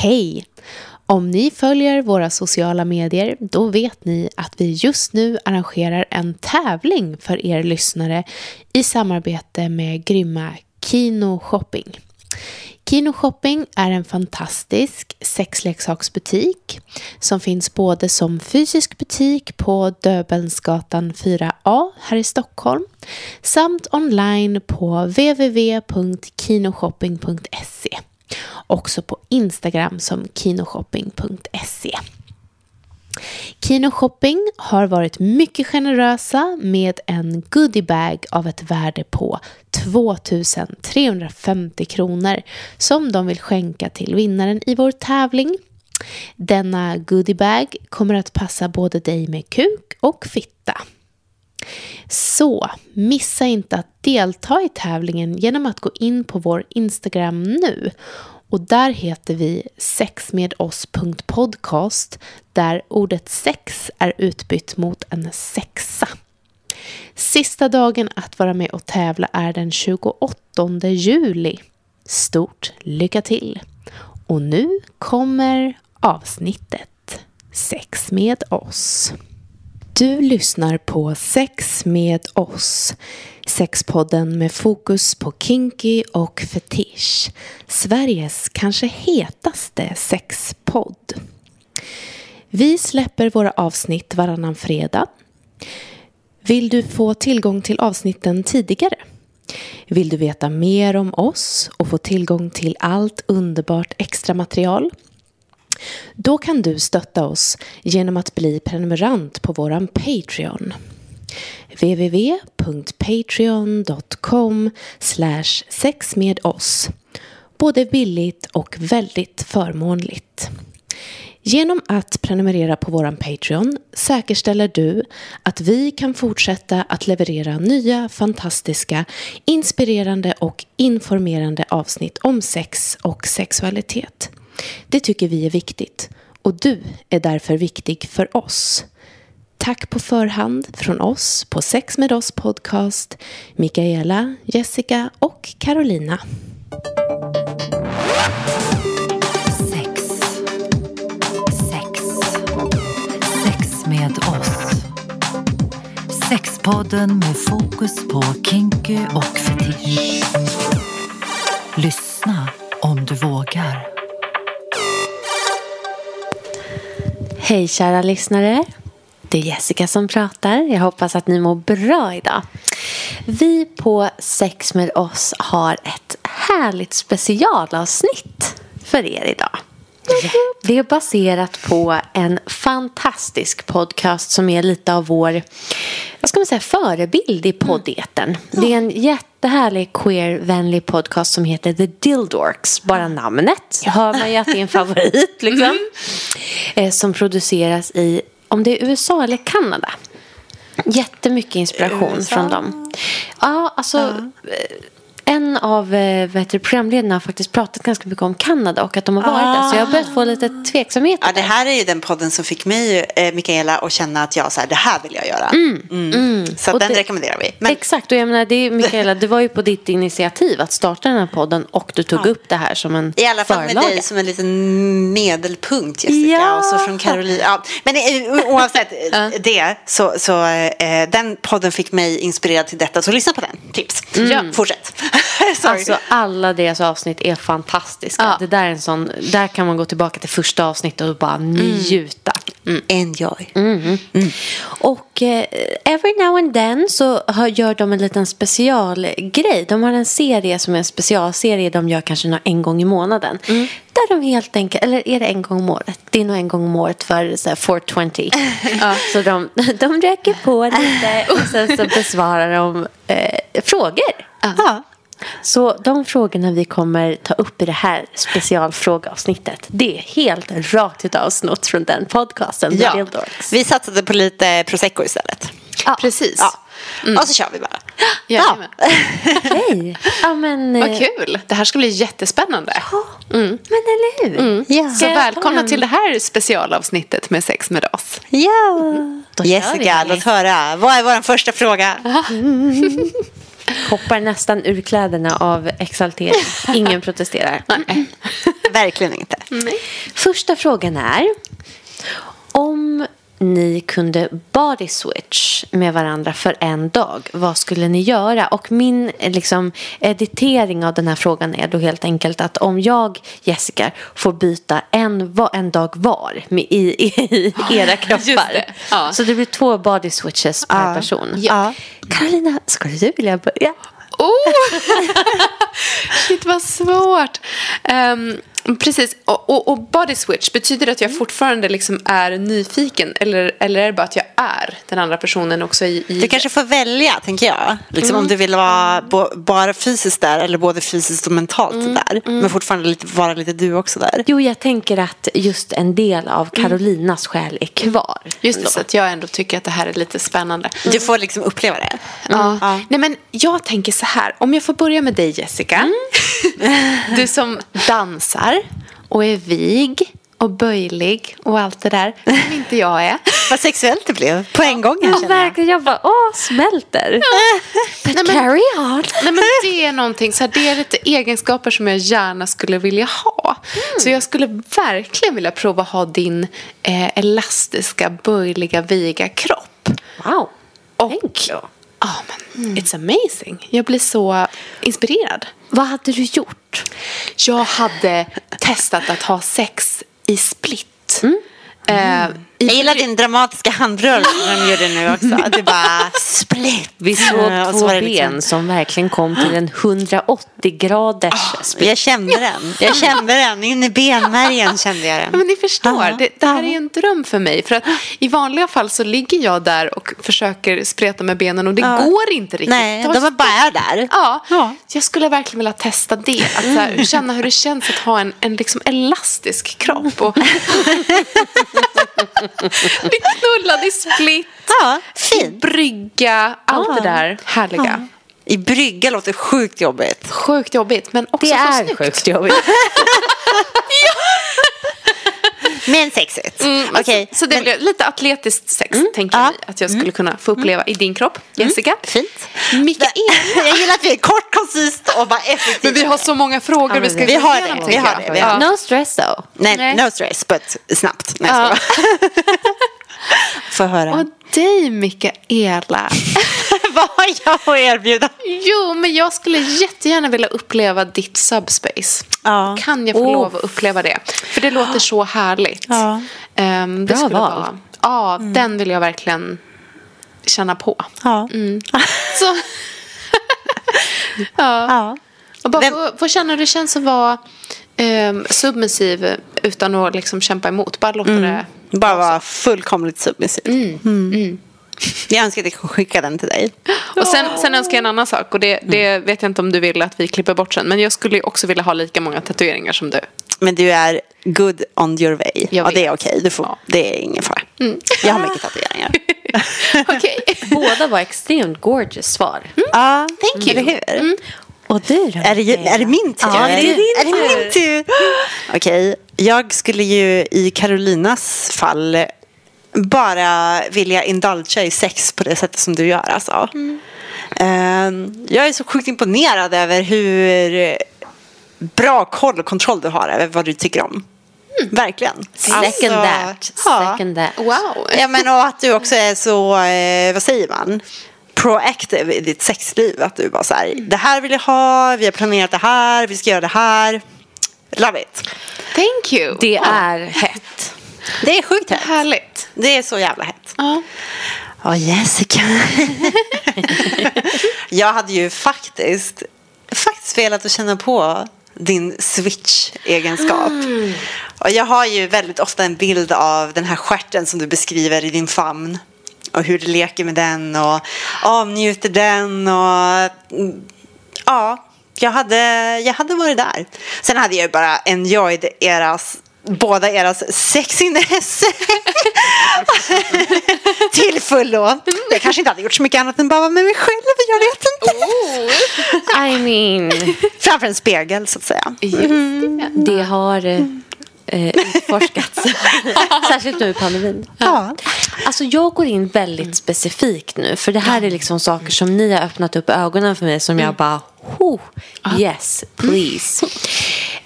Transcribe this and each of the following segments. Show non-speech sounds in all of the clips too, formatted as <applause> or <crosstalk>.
Hej! Om ni följer våra sociala medier då vet ni att vi just nu arrangerar en tävling för er lyssnare i samarbete med grymma Kino Shopping. Kino Shopping är en fantastisk sexleksaksbutik som finns både som fysisk butik på Döbelnsgatan 4A här i Stockholm samt online på www.kinoshopping.se också på Instagram som kinoshopping.se. Kino Shopping har varit mycket generösa med en goodiebag av ett värde på 2350 kronor som de vill skänka till vinnaren i vår tävling. Denna goodiebag kommer att passa både dig med kuk och fitta. Så missa inte att delta i tävlingen genom att gå in på vår Instagram nu och där heter vi sexmedoss.podcast där ordet sex är utbytt mot en sexa. Sista dagen att vara med och tävla är den 28 juli. Stort lycka till! Och nu kommer avsnittet Sex med oss. Du lyssnar på Sex med oss Sexpodden med fokus på kinky och fetisch. Sveriges kanske hetaste sexpodd. Vi släpper våra avsnitt varannan fredag. Vill du få tillgång till avsnitten tidigare? Vill du veta mer om oss och få tillgång till allt underbart extra material? Då kan du stötta oss genom att bli prenumerant på våran Patreon www.patreon.com sex med oss. Både billigt och väldigt förmånligt. Genom att prenumerera på vår Patreon säkerställer du att vi kan fortsätta att leverera nya, fantastiska, inspirerande och informerande avsnitt om sex och sexualitet. Det tycker vi är viktigt och du är därför viktig för oss. Tack på förhand från oss på Sex med oss podcast, Mikaela, Jessica och Carolina. Sex. Sex. Sex med oss. Sexpodden med fokus på kinky och fetisch. Lyssna om du vågar. Hej kära lyssnare. Det är Jessica som pratar. Jag hoppas att ni mår bra idag. Vi på Sex med oss har ett härligt specialavsnitt för er idag. Det är baserat på en fantastisk podcast som är lite av vår vad ska man säga, förebild i poddeten. Det är en jättehärlig queer-vänlig podcast som heter The Dildorks. Bara namnet hör man ju att det är en favorit. <laughs> Liksom. Eh, Som produceras i om det är USA eller Kanada. Jättemycket inspiration USA. från dem. Ja, alltså eh, en av eh, det, programledarna har faktiskt pratat ganska mycket om Kanada och att de har varit där. Så jag har börjat få lite tveksamhet. Ja, det här är ju den podden som fick mig, eh, Mikaela, att känna att jag så här, det här vill jag göra. Mm. Så Och att den det- rekommenderar vi. Men, Exakt, och jag menar, det är, Mikaela, det var ju på ditt initiativ att starta den här podden och du tog upp det här som en I alla fall med förlaga. dig som en liten medelpunkt, Jessica. Ja. Och så från Caroline. Ja, men oavsett <laughs> det, så, så eh, den podden fick mig inspirerad till detta. Så lyssna på den. Tips. Ja, fortsätt. <laughs> Alltså alla deras avsnitt är fantastiska. Ja. Det där är en sån, där kan man gå tillbaka till första avsnittet och bara njuta. Mm. Enjoy. Och eh, every now and then så har, gör de en liten specialgrej. De har en serie som är en specialserie de gör kanske en gång i månaden. Där de helt enkelt, eller är det en gång om året? Det är nog en gång om året för så här, 420. <laughs> Så de, de räcker på lite <laughs> och sen så besvarar de eh, frågor. Ja. Så de frågorna vi kommer ta upp i det här specialfrågeavsnittet det är helt rakt utav snott från den podcasten. Ja. Vi satsade på lite prosecco istället. Ja. Precis. Ja. Och så kör vi bara. Jajamän. Okej. Ja, men... <laughs> Vad eh, kul. Det här ska bli jättespännande. Men eller hur? Ja. Så välkomna till det här specialavsnittet med Sex med oss. Ja. Då kör Jessica, låt höra. Vad är vår första fråga? <laughs> <laughs> Hoppar nästan ur kläderna av exaltering. Ingen protesterar. <laughs> Verkligen inte. Första frågan är ni kunde body switch med varandra för en dag, vad skulle ni göra? Och min liksom, editering av den här frågan är då helt enkelt att om jag, Jessica, får byta en, va- en dag var med, i, i, i <laughs> era kroppar. det. Ja. Så det blir två body switches per Ja. person. Ja. Carolina, skulle du vilja börja? Oh! <laughs> Shit, vad svårt. Ehm, precis. Och, och, och body switch, betyder det att jag fortfarande liksom är nyfiken? Eller, eller är det bara att jag är den andra personen också i... i Du kanske får välja, tänker jag. Liksom, Om du vill vara bo- bara fysiskt där eller både fysiskt och mentalt där. Men fortfarande lite, vara lite du också där. Jo, jag tänker att just en del av Carolinas själ är kvar. Just det, så att jag ändå tycker att det här är lite spännande. Du får liksom uppleva det. Ja. Ja. Nej, men jag tänker så här, om jag får börja med dig Jessica. <laughs> Du som dansar och är vig och böjlig och allt det där, som inte jag är. <laughs> Vad sexuellt det blev på en gång här Ja, verkligen. Jag bara, åh, smälter. <laughs> But Nej, men- carry on. <laughs> Nej, men det är någonting, så här, det är lite egenskaper som jag gärna skulle vilja ha. Så jag skulle verkligen vilja prova ha din eh, elastiska, böjliga, viga kropp. Wow. Och, Thank you. Ja, men it's amazing. Jag blir så inspirerad. Vad hade du gjort? Jag hade testat att ha sex i split. Eh, i Jag gillar din dramatiska handrörelse som du gjorde nu också. <laughs> Du bara split. Vi såg så två var det ben liksom- som verkligen kom till en 180 graders split. Jag kände den. Jag kände den. In i benmärgen kände jag Ja, den. men ni förstår, Ja. det, det här är ju en dröm för mig. För att i vanliga fall så ligger jag där och försöker spreta med benen och det Ja. går inte riktigt. Nej, de var bara där. Ja, Ja. jag skulle verkligen vilja testa det. Att så här, känna hur det känns att ha en, en liksom elastisk kropp. Och <laughs> <laughs> bli knullad i split, Ja, fint. brygga, allt det där härliga. I brygga låter sjukt jobbigt. Sjukt jobbigt men också Det så är snyggt. sjukt jobbigt. <laughs> Men sexigt. Mm, Okej. så, så det men- blir lite atletiskt sex tänker Ja. jag att jag skulle kunna få uppleva i din kropp, Jessica. Fint. Mikael. <laughs> Jag gillar att vi är kort, koncist och bara effektivt. Men vi har så många frågor Ja, vi ska vi har igenom, det, vi har det, vi har Ja. No stress though. Nej, Nej. no stress, but snabbt. Nej, Ja. <laughs> Få höra. Och dig Mikaela. <laughs> Vad har jag att erbjuda? Jo, men jag skulle jättegärna vilja uppleva ditt subspace. Ja. Kan jag få Oh. lov att uppleva det? För det låter så härligt. Ja. Det Bra val. vara. Ja, den vill jag verkligen känna på. Ja. <laughs> Så. ja. ja. Och bara få, få känna hur det känns att vara um, submissiv utan att liksom kämpa emot. Bara låta det... Bara vara fullkomligt submissiv. Mm. Jag önskar att jag kunde skicka den till dig. Och sen, sen önskar jag en annan sak och det, det vet jag inte om du vill att vi klipper bort sen. Men jag skulle också vilja ha lika många tatueringar som du. Men du är good on your way. Jag och det är okej. Du får, Ja. Det är ingen fara. Jag har mycket tatueringar. <laughs> Okej. <laughs> Båda var extremt gorgeous svar. Ja, thank you. Eller hur? Och du då? Är det, är det min tur? Ja, det är din är det min tur? <gasps> Okej, jag skulle ju i Carolinas fall bara vilja indulga i sex på det sättet som du gör. Alltså. Ehm, jag är så sjukt imponerad över hur bra koll och kontroll du har över vad du tycker om. Verkligen. Second Alltså, that. ja. Second that. Wow. Ja, men och att du också är så, eh, vad säger man? Proactive i ditt sexliv. Att du bara så här, det här vill jag ha, vi har planerat det här, vi ska göra det här. Love it. Thank you. Det är hett. Det är sjukt hett. Härligt. Det är så jävla hett. Ja. Ja, Jessica. <laughs> jag hade ju faktiskt, faktiskt velat att känna på din switch-egenskap. Och jag har ju väldigt ofta en bild av den här stjärten som du beskriver i din famn. Och hur du leker med den och avnjuter den. Och, mm, ja, jag hade, jag hade varit där. Sen hade jag ju bara enjoyed eras båda eras sexinesse <laughs> till fullo. Jag kanske inte hade gjort så mycket annat än bara med mig själv, jag vet inte. I mean, <laughs> Framför en spegel så att säga. det har eh, eh, utforskats. <laughs> Särskilt nu i pandemin. Ja. Alltså jag går in väldigt specifikt nu. För det här är liksom saker som ni har öppnat upp ögonen för mig. Som jag bara, oh, yes, please.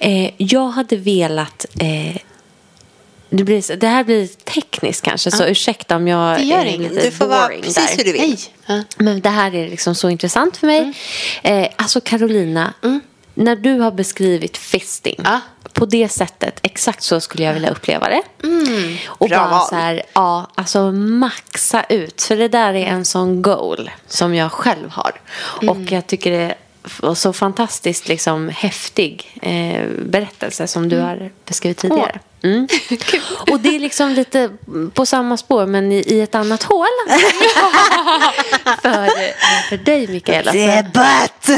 Eh, jag hade velat... Eh, det, blir, det här blir tekniskt kanske, så ursäkta om jag Det gör är inget. lite Du får vara precis där. hur du vill. Ja. Men det här är liksom så intressant för mig. Mm. Eh, alltså Carolina, när du har beskrivit fisting Ja. på det sättet, exakt så skulle jag vilja uppleva det. Och Bra bara så här, ja, alltså maxa ut. För det där är en sån goal som jag själv har. Och jag tycker det f- så fantastiskt liksom häftig eh, berättelse som du har beskrivit tidigare. Mm. <laughs> Och det är liksom lite på samma spår men i, i ett annat hål. <laughs> för, för dig Mikaela. Debatt!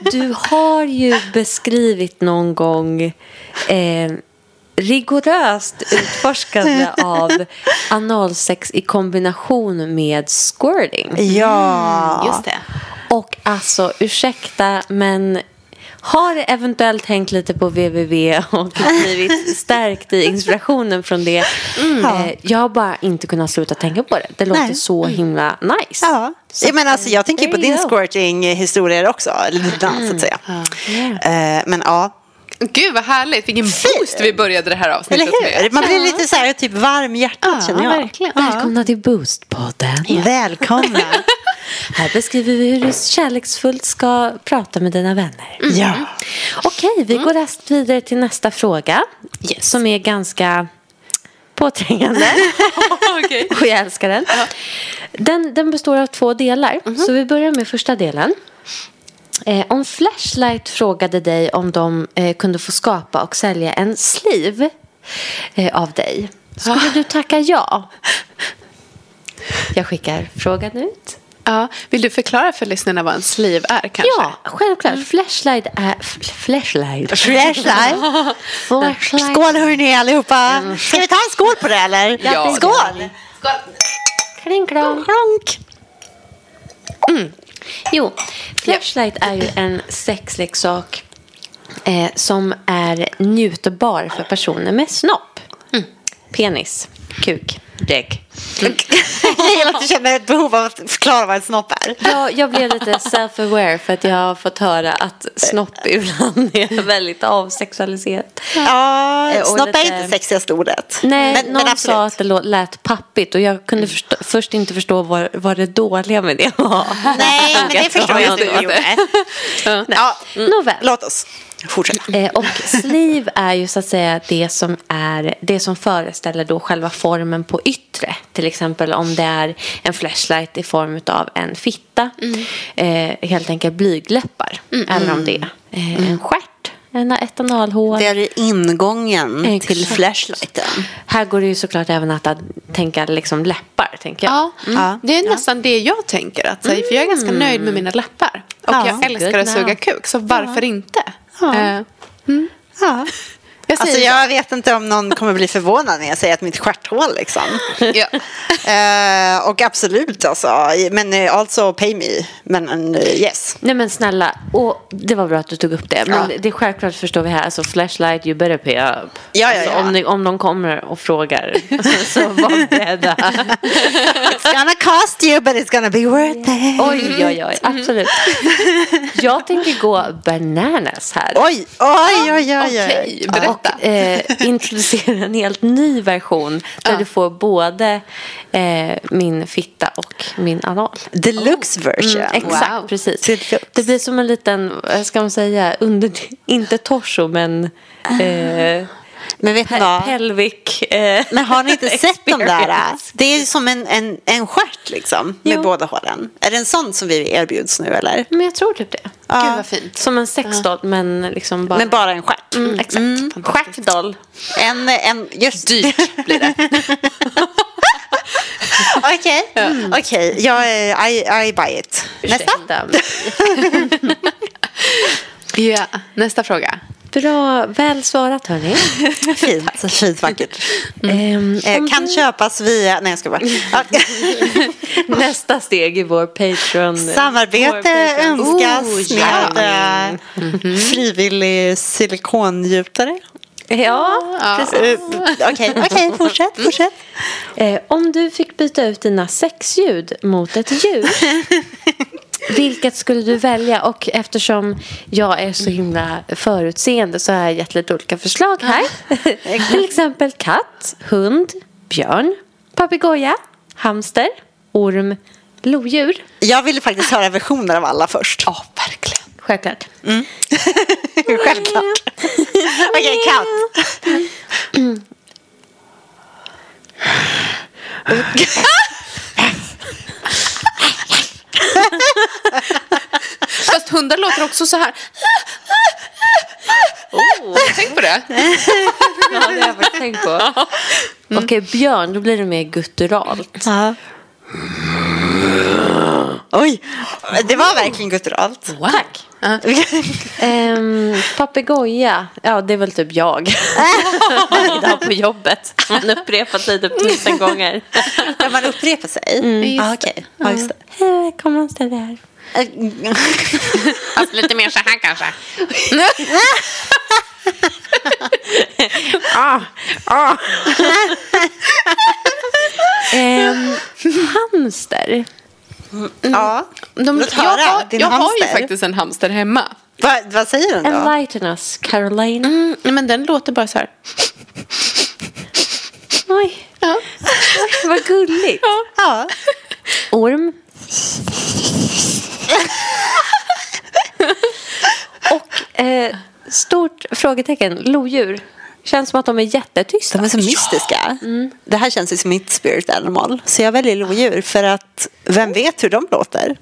<laughs> du har ju beskrivit någon gång eh, rigoröst utforskande av analsex i kombination med squirting. Ja. Just det. Och alltså, ursäkta, men har eventuellt hängt lite på www och blivit stärkt i <laughs> inspirationen från det. Eh, jag har bara inte kunnat sluta tänka på det. Det låter Nej. så himla nice. Ja. Så Jag, menar, alltså, jag tänker på din squirting-historier också. Eller dina, så att säga. Eh, men ja, Gud vad härligt. Vilken boost vi började det här avsnittet eller hur? med. Man blir lite så här, typ varm hjärtat känner jag. verkligen. Välkomna till Boostpodden. Välkomna. <laughs> Här beskriver vi hur du kärleksfullt ska prata med dina vänner. Ja. Okej, vi går raskt vidare till nästa fråga. Som är ganska påträngande. <laughs> Okej. <laughs> Och jag älskar den. den. Den består av två delar. Så vi börjar med första delen. Eh, om Flashlight frågade dig om de eh, kunde få skapa och sälja en sleeve eh, av dig. Skulle du tacka ja? Jag skickar frågan ut. Ja, vill du förklara för lyssnarna vad en sleeve är kanske? Ja, självklart. Flashlight är... Flashlight. <laughs> Flashlight. Flashlight. Skål hörni allihopa. Ska vi ta en skål på det eller? Ja, Skål. Kling klong. Klonk. Jo, Flashlight är ju en sexleksak eh, som är njutbar för personer med snopp. Penis, kuk, däck. Jag gillar att du känner ett behov av att förklara vad en snopp är. Jag, jag blev lite self-aware för att jag har fått höra att snopp ibland är väldigt avsexualiserat. Ja, Eh, och snopp är lite- inte sexigaste ordet. Nej, men, någon men sa att det lät pappigt och jag kunde förstå, först inte förstå vad, vad det dåliga med det var. Nej, men det förstår jag inte. det. gjorde. Ja, Nåväl. låt oss fortsätta. Eh, och sleeve är ju så att säga det som, är, det som föreställer då själva formen på yttre. Till exempel om det är en flashlight i form av en fitta. Eh, helt enkelt blygläppar. Eller om det är eh, en stjärt. En, ett analhål. Det är ingången Exakt. till flashlighten. Här går det ju såklart även att, att tänka liksom läppar. Tänker jag. Ja, Ja. det är nästan det jag tänker. Att, för jag är ganska nöjd med mina läppar. Och Ja. jag älskar Good att suga kuk, så varför inte? Ja. Eh, Ja. <laughs> jag säger Alltså jag vet inte om någon kommer bli förvånad när jag säger att mitt stjärthål liksom. ja. <laughs> Eh, och absolut alltså. Men also pay me. Men eh, yes. Nej men snälla, och det var bra att du tog upp det. Men Ja. det är självklart förstår vi här, alltså flashlight, you better pay up. Ja, ja, Alltså, ja. om, ni, om de kommer och frågar, <laughs> så var beredda. It's gonna cost you but it's gonna be worth it. Oj, oj, oj, absolut. <laughs> Jag tänker gå bananas här. Oj, oj, oj, oj. oj. Okej, berätta. Och eh, introducera en helt ny version där Ja. du får både eh, min fitta och min anal. Deluxe version. Mm, exakt, Wow. precis. Deluxe. Det blir som en liten, vad ska man säga, under, inte torso men eh, Men vet ni vad? pelvic. Eh, Men har ni inte sett de där? experience. Det är som en, en, en stjärt liksom. Med Jo. båda hålen. Är det en sån som vi erbjuds nu eller? Men jag tror typ det. Ja. Gud vad fint. Som en sexdoll men liksom bara... Men bara en stjärt. Mm, exakt. Stjärtdoll. En, en, just Dyrt <laughs> blir det. <laughs> Okej, okej. Jag är- I, I buy it. Nästa. <laughs> Ja, nästa fråga. Bra, väl svarat hörni. <laughs> Fint, fint vackert. Ehm, Eh, kan du- köpas via... Nej, jag ska bara... <laughs> Ja. Nästa steg i vår Patreon. vår Samarbete Patreon. önskas Oh, ja. med eh, frivillig silikongjutare. Ja, precis. Eh, Okej, okej, fortsätt, fortsätt. Eh, om du fick byta ut dina sexljud mot ett ljud. <laughs> vilket skulle du välja? Och eftersom jag är så himla förutseende så har jag gett lite olika förslag här. <laughs> Till exempel katt, hund, björn, papegoja, hamster, orm, lodjur. Jag ville faktiskt höra versioner av alla först. Ja, verkligen. Självklart. <laughs> Självklart. <laughs> Okej, katt. Fast hundar låter också så här. Oh. Tänk på det. Ja, det har jag faktiskt tänkt på. Okej, björn, då blir det mer gutturalt. Ja. Oj, det var verkligen gutturalt. Tack. <laughs> Ehm, papegoja, ja det är väl typ jag. <laughs> Idag på jobbet. Man upprepat sig typ tusen gånger. När man upprepar sig? Just Ah, Okej, ja, just det. Hej, kom och ställ dig här. Fast lite mer så här kanske. <laughs> Ehm, hamster. Ja, De, Låt jag höra, har, din jag har ju hamster. faktiskt en hamster hemma. Va, vad säger den då? Enlighten us, Caroline. Mm, men den låter bara så här. Oj, Ja. vad gulligt. Ja. Orm. <laughs> Och eh, stort frågetecken, lodjur. Känns som att de är jättetysta. De är så mystiska. Det här känns ju som mitt spirit animal. Så jag väljer lodjur för att vem vet hur de låter?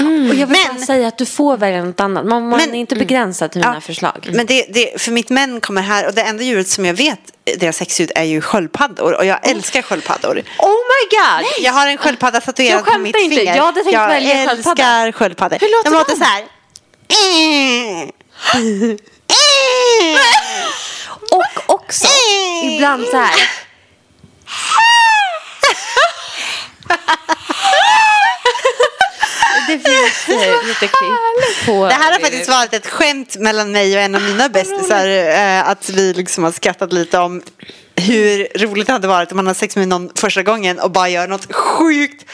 Och jag vill Men- bara säga att du får välja något annat. Man, man Men- är inte begränsad till mina Ja, förslag. Men det, det, för mitt män kommer här och det enda djuret som jag vet deras sexljud är ju sköldpaddor och jag älskar sköldpaddor. Oh my god! Jag har en sköldpadda tatuerad på mitt inte. finger. Jag hade tänkt jag välja älskar sköldpadda. sköldpaddor. Hur låter de låter de? så här. <gasps> <laughs> Och också ibland så här. <laughs> Det finns eh, lite klipp på... Det här har faktiskt varit ett skämt mellan mig och en av mina bästisar. eh, Att vi liksom har skrattat lite om hur roligt det hade varit om man har sex med någon första gången och bara gör något sjukt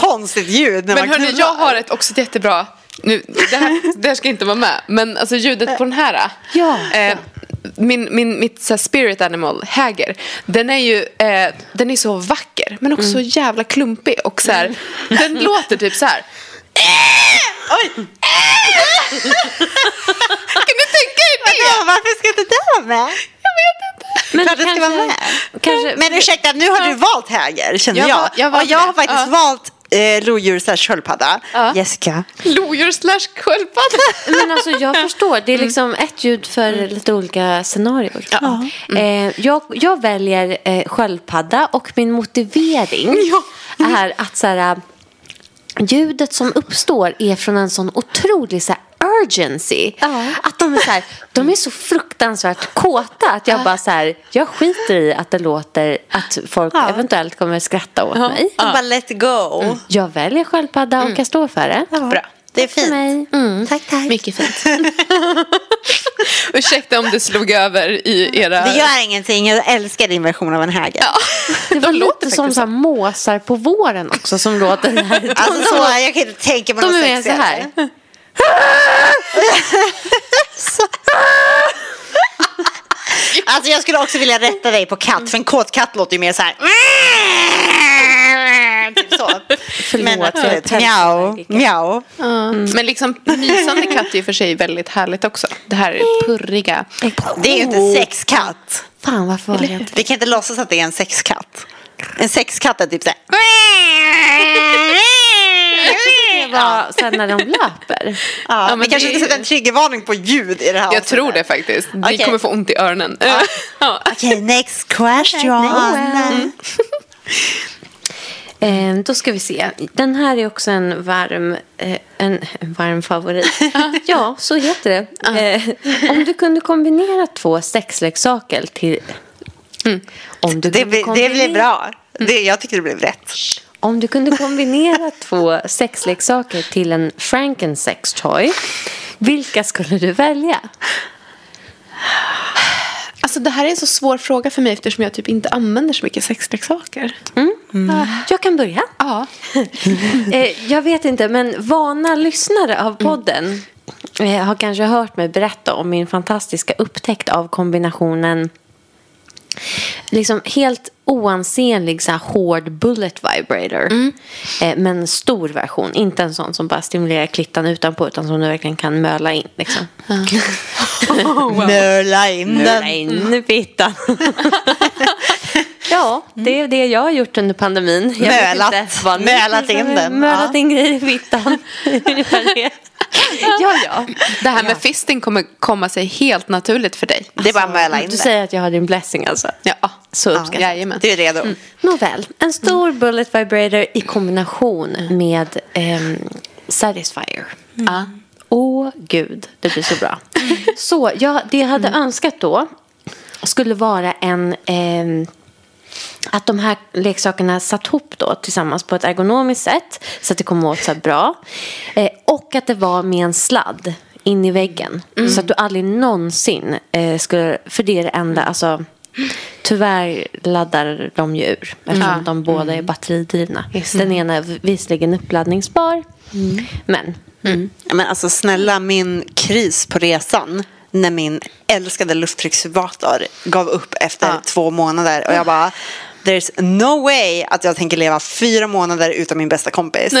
konstigt ljud när Men man hörni, knullar. jag har ett också jättebra. Nu, det, här, det här ska inte vara med. Men alltså ljudet på den här. Ja. Eh, min, min, mitt så här, spirit animal, häger, den är ju eh, den är så vacker men också så jävla klumpig. Och så här, Den låter typ så här. Oj! Kan du tänka er det? Ja, varför ska inte det vara med? Men Klart det ska vara med. Kanske, Men ursäkta, nu har du valt häger känner Jag jag. jag jag har faktiskt Ja. valt eh, lodjur slash sköldpadda. Ja. Jessica. Lodjur slash sköldpadda. Men alltså jag <laughs> förstår. Det är liksom ett ljud för lite olika scenarier. Eh, jag, jag väljer eh, sköldpadda och min motivering <laughs> är att så här, ljudet som uppstår är från en sån otrolig så urgency. Att de är, så här, de är så fruktansvärt kåta att jag bara så här, jag skiter i att det låter att folk Ja. eventuellt kommer skratta åt mig. Och bara let go. Jag väljer sköldpadda och jag står för det. Bra. Det är För fint. mig. Tack, tack. Mycket fint. <laughs> Ursäkta om det slog över i era... Det gör ingenting, jag älskar din version av en häger. Ja, Det var de låter lite som så här måsar på våren också som låter här. Alltså så, jag kan inte tänka mig De är med så här. <laughs> Alltså jag skulle också vilja rätta dig på katt, för en kåt katt låter ju mer så här. <laughs> Typ så. Men absolut, tältar mjau, mjau. Men liksom mysande katt är och för sig väldigt härligt också. Det här är purriga. Det är ju inte sexkatt. Fan varför var det inte? Vi kan inte låtsas att det är en sexkatt. En sexkatt är typ så här. <laughs> Det var sen när de löper. <laughs> Ja, men vi kanske ska sätta en triggervarning på ljud i det här Jag tror det faktiskt. Ni Okej. kommer få ont i öronen. Ja. <laughs> Okej, next question. <laughs> Eh, då ska vi se. Den här är också en varm, eh, en, en varm favorit. ja, så heter det. Eh, om du kunde kombinera två sexleksaker till... Om du Det, kunde blir, det kombinera- blir bra. Det, jag tycker det blev rätt. Om du kunde kombinera <laughs> två sexleksaker till en Frankensex toy, vilka skulle du välja? Alltså det här är en så svår fråga för mig eftersom jag typ inte använder så mycket sexleksaker. Jag kan börja. Ja. <laughs> Eh, jag vet inte, men vana lyssnare av podden eh, har kanske hört mig berätta om min fantastiska upptäckt av kombinationen liksom helt oansenlig så här, hård bullet vibrator. Eh, men en stor version. Inte en sån som bara stimulerar klittan utanpå utan som du verkligen kan möla in. Liksom. <laughs> <laughs> Mörla in Möla den. in <laughs> fittan. Ja, det är det jag har gjort under pandemin. Jag Mölat. inte Mölat in den, <laughs> Mölat ja. in grejer i fittan. <laughs> Ja, ja. Det här med fisting kommer komma sig helt naturligt för dig. Det är bara att möla in Du det. säger att jag har din blessing alltså. Ja, Så Ja, uppskattat. jajamän. Du är redo. Nåväl, en stor bullet vibrator i kombination med ehm, Satisfyer. Ja. Åh gud, det blir så bra. Så jag, det jag hade önskat då skulle vara en... ehm, att de här leksakerna satt ihop då tillsammans på ett ergonomiskt sätt så att det kom åt så bra. Eh, och att det var med en sladd in i väggen. Så att du aldrig någonsin eh, skulle... För det är det enda, alltså... Tyvärr laddar de ju ur eftersom Ja. de båda är batteridrivna. Just Den ena är visserligen uppladdningsbar. Men Ja, Men alltså snälla, min kris på resan när min älskade lufttrycksvibrator gav upp efter Ja. två månader och jag bara There's no way att jag tänker leva fyra månader utan min bästa kompis.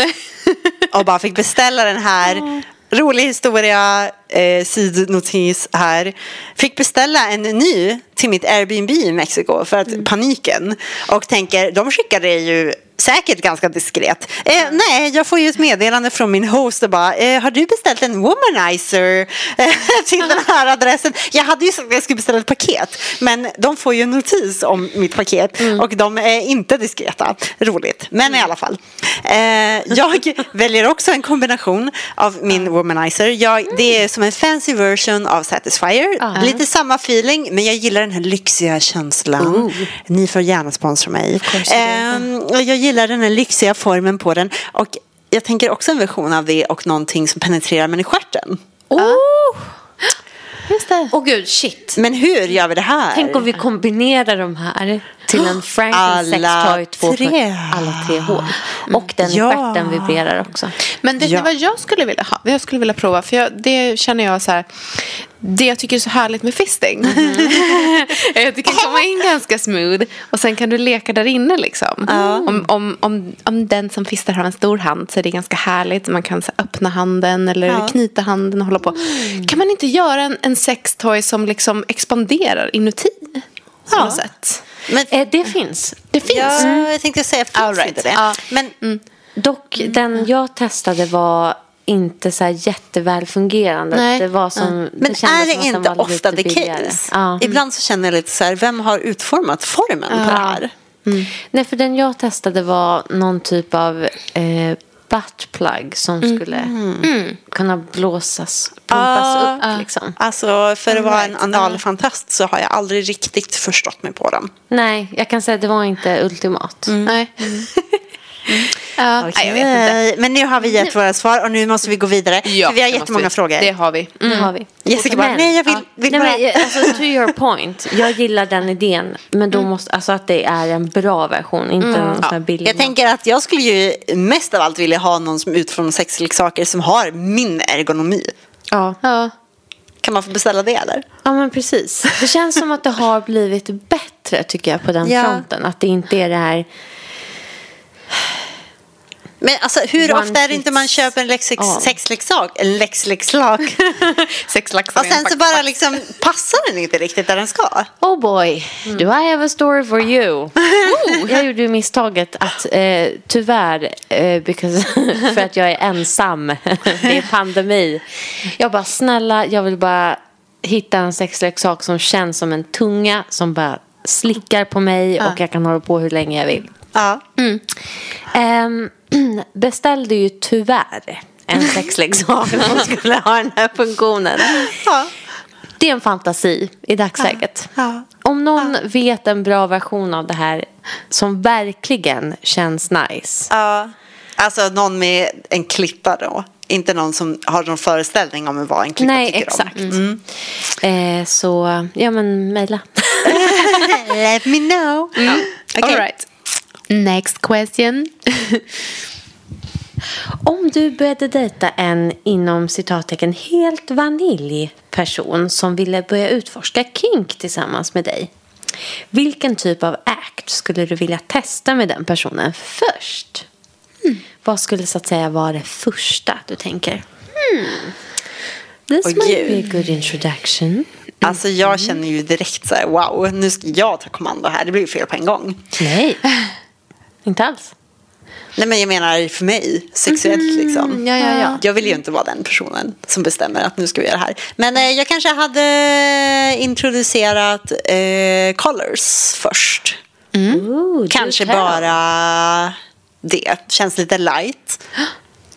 och bara fick beställa den här. Rolig historia, eh, sidnotis här. Fick beställa en ny till mitt Airbnb i Mexiko för att paniken. Och tänker, de skickade ju säkert ganska diskret. Eh, nej, jag får ju ett meddelande från min host och bara, eh, har du beställt en womanizer eh, <laughs> till den här adressen? Jag hade ju sagt att jag skulle beställa ett paket, men de får ju en notis om mitt paket och de är inte diskreta. Roligt, men i alla fall. Eh, jag <laughs> väljer också en kombination av min womanizer. Jag, det är som en fancy version av Satisfyer. Lite samma feeling, men jag gillar den här lyxiga känslan. Ni får gärna sponsra mig. Och jag gillar den här lyxiga formen på den. Och jag tänker också en version av det och någonting som penetrerar mig i stjärten. Oh! Just det. Åh gud, shit. Men hur gör vi det här? Tänk om vi kombinerar de här till en Franken Alla sextoy 2 tre. alla tre hål. Och den Ja. stjärten vibrerar också. Men vet Ja. ni vad jag skulle vilja ha? Jag skulle vilja prova, för jag, det känner jag så här. Det jag tycker är så härligt med fisting. är <laughs> att det kan komma in ganska smooth och sen kan du leka där inne liksom. Om, om, om, om den som fistar har en stor hand så är det ganska härligt. Man kan så öppna handen eller Ja. knyta handen och hålla på. Kan man inte göra en, en sextoy som liksom expanderar inuti? På Ja. något sätt. Men, Eh, det finns. Det finns. ja, jag tänkte säga, finns All right. inte det? Ja. Men Dock, den jag testade var inte så här jätteväl fungerande. Nej. Det var som, Men kändes är det som inte ofta the billigare. case? Ja. Ibland så känner jag lite så här, vem har utformat formen på det här? Nej, för den jag testade var någon typ av eh, buttplug som Mm. skulle kunna blåsas, pumpas Ah. upp liksom. Alltså för att vara en analfantast så har jag aldrig riktigt förstått mig på dem. Nej, jag kan säga att det var inte ultimat. Nej. <laughs> Ja, nej, jag vet inte. Okej, Men nu har vi gett våra svar och nu måste vi gå vidare. Ja, för vi har jättemånga vi. frågor. Det har vi. Det har vi. Jessica bara, nej jag vill, Ja. vill Nej, bara... men, alltså, to your <laughs> point, jag gillar den idén. Men då måste, alltså att det är en bra version, inte en sån här billig. Jag tänker att jag skulle ju mest av allt vilja ha någon som utformar sexleksaker som har min ergonomi. ja. Ja. Kan man få beställa det eller? ja, men precis. Det känns som att det har blivit bättre tycker jag på den Ja. fronten. Att det inte är det här... Men alltså hur ofta är det inte man köper en lex- sexleksak? En lexleksak. <laughs> Sex laxar och sen så bara liksom passar den inte riktigt där den ska. Oh boy, do I have a story for you? <laughs> jag gjorde ju misstaget att eh, tyvärr, eh, because, <laughs> för att jag är ensam, det är pandemi. Jag bara snälla, jag vill bara hitta en sexleksak som känns som en tunga som bara slickar på mig och jag kan hålla på hur länge jag vill. Ja. Ehm, <clears throat> beställde ju tyvärr en sexleksak som <laughs> skulle ha den här funktionen. Ja. Det är en fantasi i dagsläget. Ja. Om någon vet en bra version av det här som verkligen känns nice. ja. Alltså någon med en klippa då. Inte någon som har någon föreställning om vad en klippa Nej, tycker exakt. om. Eh, så, ja men mejla. <laughs> Let me know. Okej. All right. Next question. <laughs> Om du började dejta en inom citattecken helt vaniljperson som ville börja utforska kink tillsammans med dig. Vilken typ av act skulle du vilja testa med den personen först? Hmm. Vad skulle så att säga vara det första du tänker? Hmm. This Åh, might be a good introduction. Alltså jag känner ju direkt så här, wow, nu ska jag ta kommando här. Det blir ju fel på en gång. Nej, <laughs> inte alls. Nej men jag menar för mig, sexuellt liksom. Ja, ja, ja. Jag vill ju inte vara den personen som bestämmer att nu ska vi göra det här. Men eh, jag kanske hade introducerat eh, colors först. Ooh, Kanske bara det. Känns lite light.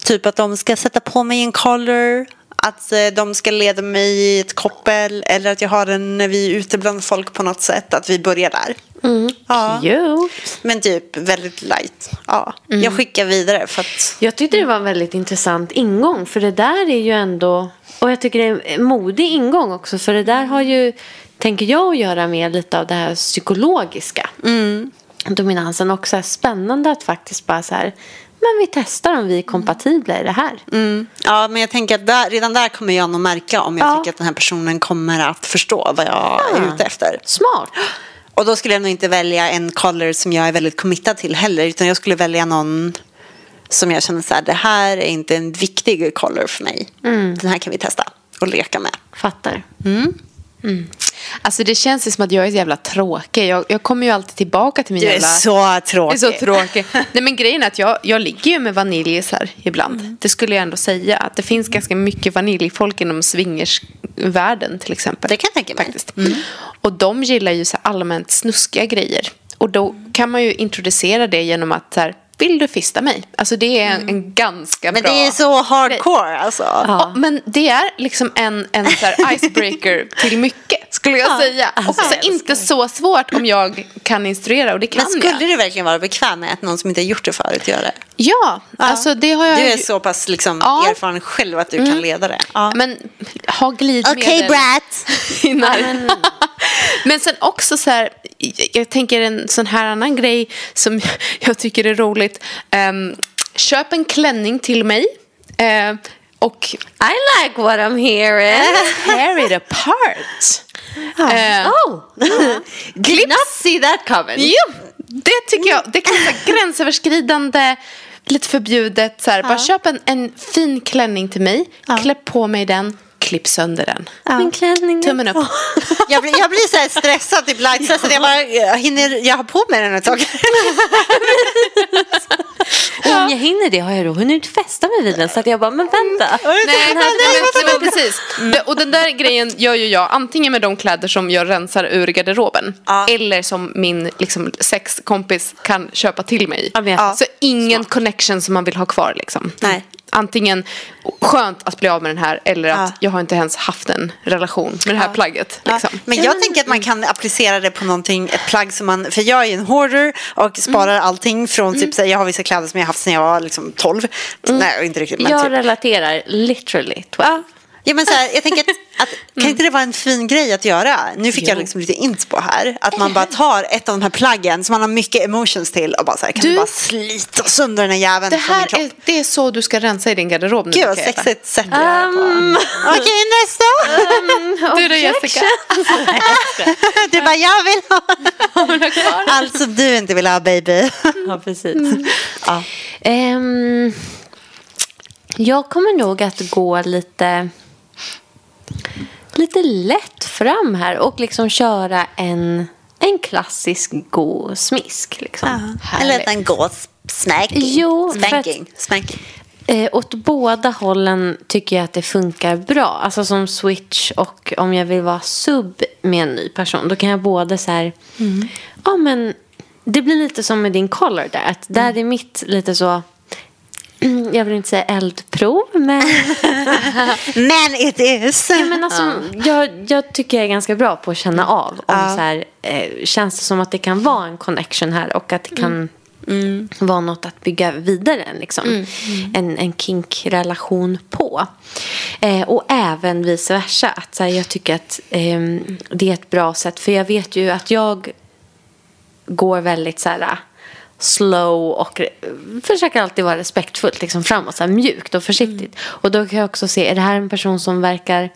Typ att de ska sätta på mig en color. Att eh, de ska leda mig i ett koppel. Eller att jag har den när vi är ute bland folk på något sätt. Att vi börjar där. Ja. Jo. Men typ väldigt light. Ja. Jag skickar vidare för att... Jag tyckte det var en väldigt intressant ingång. För det där är ju ändå... Och jag tycker det är en modig ingång också. För det där har ju, tänker jag, att göra med lite av det här psykologiska. Dominansen. Och så spännande att faktiskt bara så här... Men vi testar om vi är kompatibla i det här. Mm. Ja, men jag tänker att där, redan där kommer jag nog märka om jag Ja. tycker att den här personen kommer att förstå vad jag är ute efter. Smart. Och då skulle jag nog inte välja en color som jag är väldigt committad till heller. Utan jag skulle välja någon som jag känner så här, det här är inte en viktig color för mig. Den här kan vi testa och leka med. Fattar. Alltså det känns som att jag är så jävla tråkig. Jag, jag kommer ju alltid tillbaka till min Du är jävla... så Jag är tråkig. så tråkig. Nej men grejen är att jag, jag ligger ju med vaniljisar ibland. Mm. Det skulle jag ändå säga. Att det finns ganska mycket vaniljfolk inom swingersvärlden till exempel. Det kan jag tänka mig. Faktiskt. Och de gillar ju så allmänt snuskiga grejer. Och då kan man ju introducera det genom att så här, vill du fista mig? Alltså det är en, en ganska Mm. Men bra... det är så hardcore alltså. Ja, men det är liksom en, en så <laughs> icebreaker till mycket, skulle jag säga. Och så inte så svårt om jag kan instruera, och det kan Men skulle jag. du verkligen vara bekväm med att någon som inte har gjort det förut gör det? Ja, alltså det har jag Du är ju- så pass liksom, Ja. erfaren själv att du kan leda det. Ja. Men ha glidmedel. Okej, Brat. <laughs> i när- <laughs> Men sen också så här, jag- tänker en sån här annan grej som <laughs> jag tycker är roligt. Ehm, köp en klänning till mig. eh, och I like what I'm hearing. tear it apart. Eh, Oh, did not see that coming. Jo, det tycker jag. Det kan vara gränsöverskridande, lite förbjudet. Så här, Bara köp en, en fin klänning till mig, klä på mig den, klipp sönder den. Min klänning. Tummen upp. <laughs> Jag blir, jag blir så här stressad, typ light stressad. Jag bara, jag hinner jag har på mig den ett tag? <laughs> <laughs> Om jag hinner det har jag då hunnit festa mig vid den. Så att jag bara, men vänta. Nej, nej, men, nej, men precis. Det- Och den där grejen gör ju jag antingen med de kläder som jag rensar ur garderoben Ja. eller som min liksom, sexkompis kan köpa till mig. Ja, Så ingen connection som man vill ha kvar. Liksom. Nej. Antingen skönt att bli av med den här eller att Ja. jag har inte ens haft en relation med det här plagget. Ja, Liksom. men jag tänker att man kan applicera det på någonting, ett plagg som man, för jag är en hoarder och sparar allting från typ, så här, jag har vissa kläder som jag har haft sedan jag var liksom 12. Nej, inte riktigt, men Jag typ. relaterar literally. Ja. Ja, men så här, jag tänker att, <laughs> att kan inte det vara en fin grej att göra? Nu fick jag liksom lite inspo här. Att man bara tar ett av de här plaggen som man har mycket emotions till och bara så här, kan du, Du- bara slita sönder den här jäveln Det från min här kropp? är, det är så du ska rensa i din garderob nu. Gud vad sexigt sätt det här Um. <laughs> Okej, nästa! Du då Jessica? <laughs> Du bara, jag vill ha. Allt som du inte vill ha baby. Ja, precis. Ja. Ehm, jag kommer nog att gå lite, lite lätt fram här och liksom köra en, en klassisk god smisk. Liksom. En liten gås spanking. Jo, för att- spanking. spanking. Eh, åt båda hållen tycker jag att det funkar bra. Alltså som switch och om jag vill vara sub med en ny person. Då kan jag både så här, ja men det blir lite som med din collar där. Att där är mitt lite så, <clears throat> jag vill inte säga eldprov men, <laughs> Men it is. ja, men alltså, jag, jag tycker jag är ganska bra på att känna av. Om så här, eh, känns det som att det kan vara en connection här och att det kan vara något att bygga vidare liksom. en, en kink-relation på. Eh, och även vice versa. Att, så här, jag tycker att ehm, det är ett bra sätt. För jag vet ju att jag går väldigt så här slow och försöker alltid vara respektfullt liksom framåt, så här mjukt och försiktigt. Och då kan jag också se, är det här en person som verkar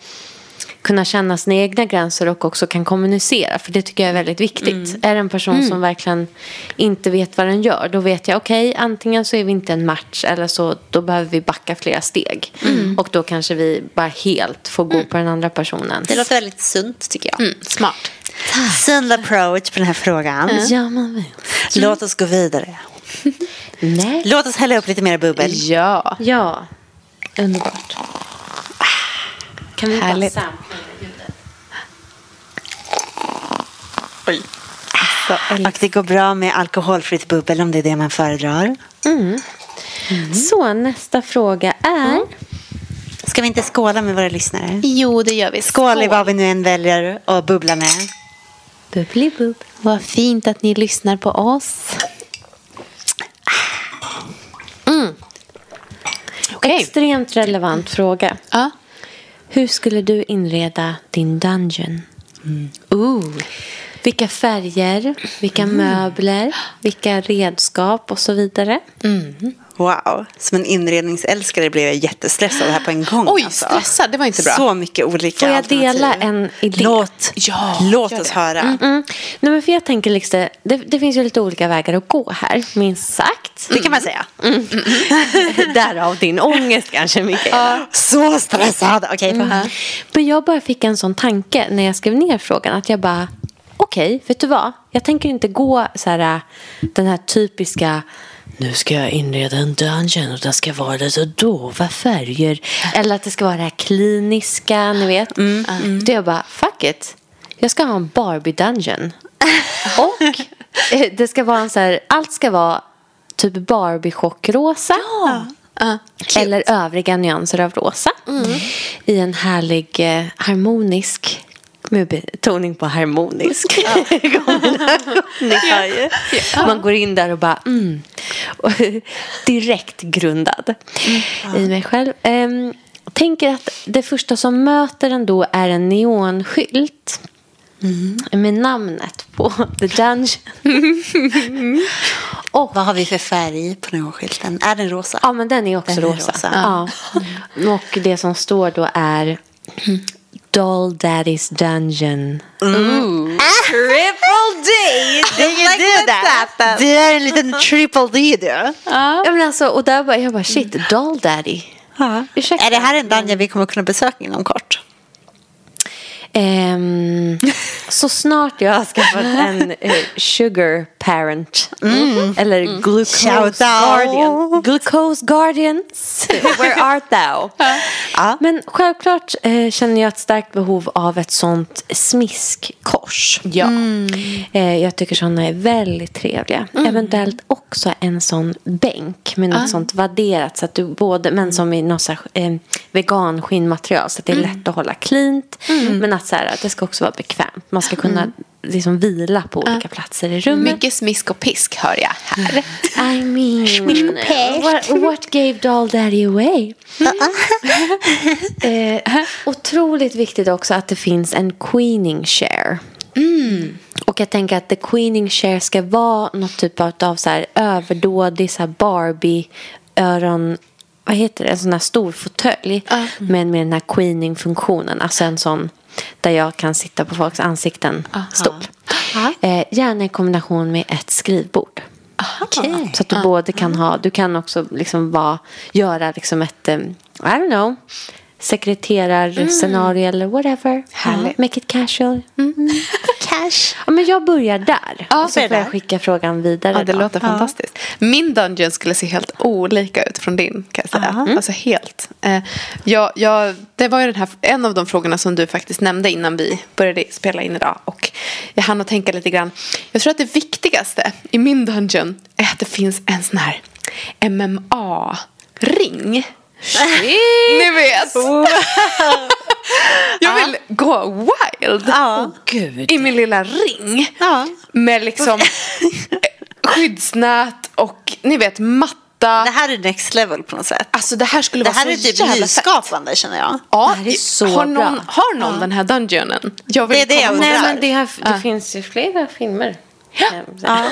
kunna känna sina egna gränser och också kan kommunicera. För det tycker jag är väldigt viktigt. Är det en person som verkligen inte vet vad den gör, då vet jag okej, antingen så är vi inte en match eller så då behöver vi backa flera steg. Och då kanske vi bara helt får gå på den andra personen. Det låter väldigt sunt tycker jag. Mm, smart. Sund approach på den här frågan. Ja, man vill. Låt oss gå vidare. <laughs> Nej. Låt oss hälla upp lite mer bubbel. Ja. Ja, underbart. Kan vi Härligt. bara sampla det ljudet? Och det går bra med alkoholfritt bubbel om det är det man föredrar. Så nästa fråga är... Ska vi inte skåla med våra lyssnare? Jo, det gör vi. Skål i vad vi nu än väljer att bubbla med. Bubblibub. Vad fint att ni lyssnar på oss. Okej. Extremt relevant fråga. Ja. Hur skulle du inreda din dungeon? Ooh. Vilka färger, vilka möbler, vilka redskap och så vidare. Wow, som en inredningsälskare blev jag jättestressad här på en gång. Oj, alltså. stressad. Det var inte bra. Så mycket olika Får jag dela en idé? Låt, Ja, låt oss det. höra. Mm. Nej, men för jag tänker liksom, det, det finns ju lite olika vägar att gå här, minst sagt. Det kan man säga. <laughs> Därav din ångest kanske, Mikaela. Så stressad. Okej, få höra. Men jag bara fick en sån tanke när jag skrev ner frågan. Att jag bara, okej, vet du vad? Jag tänker inte gå så här, äh, den här typiska nu ska jag inreda en dungeon och det ska vara lite dova färger. Eller att det ska vara det här kliniska, ni vet. Mm. Då jag bara, fuck it. Jag ska ha en Barbie-dungeon. <laughs> och eh, det ska vara en så här, allt ska vara typ Barbie-chockrosa. Eller övriga nyanser av rosa. I en härlig eh, harmonisk med betoning på harmonisk kombination. Ni hör ju. Man går in där och bara mm. Och <laughs> direkt grundad i mig själv. Ehm, tänker att det första som möter en då är en neonskylt. Med namnet på <laughs> The Dungeon. <laughs> och Vad har vi för färg på den här skylten? Är den rosa? Ja, men den är också Den är rosa. rosa. Ja. Och det som står då är Doll Daddy's Dungeon. Triple D! <laughs> Det är ju du där. Du är en liten triple D du. Ja. men alltså, och där bara, jag bara, shit, Doll Daddy. Ja. Ursäkta. Är det här en dungeon vi kommer kunna besöka inom kort? Ehm, så snart jag har skaffat <laughs> en eh, sugar parent. Eller glucose Shout out. guardian. Glucose guardians, <laughs> where art thou? Ja. Men självklart eh, känner jag ett starkt behov av ett sånt smiskkors. Ja. Eh, jag tycker sådana är väldigt trevliga. Eventuellt också en sån bänk med något sånt vadderat. Så att du både, men som i något så här, vegan skinnmaterial. Så att det är lätt att hålla cleant. Men att, så här, att det ska också vara bekvämt. Man ska kunna liksom vila på olika platser i rummet. Mycket smisk och pisk hör jag här. I mean, what, what gave Doll Daddy away? eh, otroligt viktigt också att det finns en queening chair. Och jag tänker att the queening chair ska vara något typ av, av så här överdådig så här Barbie öron vad heter det, en sån här stor fåtölj men med den här queening-funktionen. Alltså en sån där jag kan sitta på folks ansikten. Stol. Eh, gärna i kombination med ett skrivbord. Så att du både kan ha, du kan också liksom vara, göra liksom ett, um, I don't know, sekreterarscenario eller whatever. Härligt. Make it casual. <laughs> Cash. Ja, men jag börjar där. Ja, och så får jag skicka frågan vidare. Ja, det då. låter fantastiskt. Min dungeon skulle se helt olika ut från din. Kan jag säga. Alltså helt. Eh, jag, jag, det var ju den här, en av de frågorna som du faktiskt nämnde innan vi började spela in idag. Och jag hann att tänka lite grann. Jag tror att det viktigaste i min dungeon är att det finns en sån här MMA-ring. Ni vet. <laughs> Jag vill gå wild Ja. Gud. i min lilla ring. Ja. Med liksom <laughs> skyddsnät och ni vet matta. Det här är next level på något sätt. Alltså det här skulle Det vara här är så typ jävla fett. nyskapande känner jag. Ja, Det här är så har någon, bra. har någon den här dungeonen? Jag vill Det är det jag. Nej, men det, har, det Ja. finns ju flera filmer. Ja.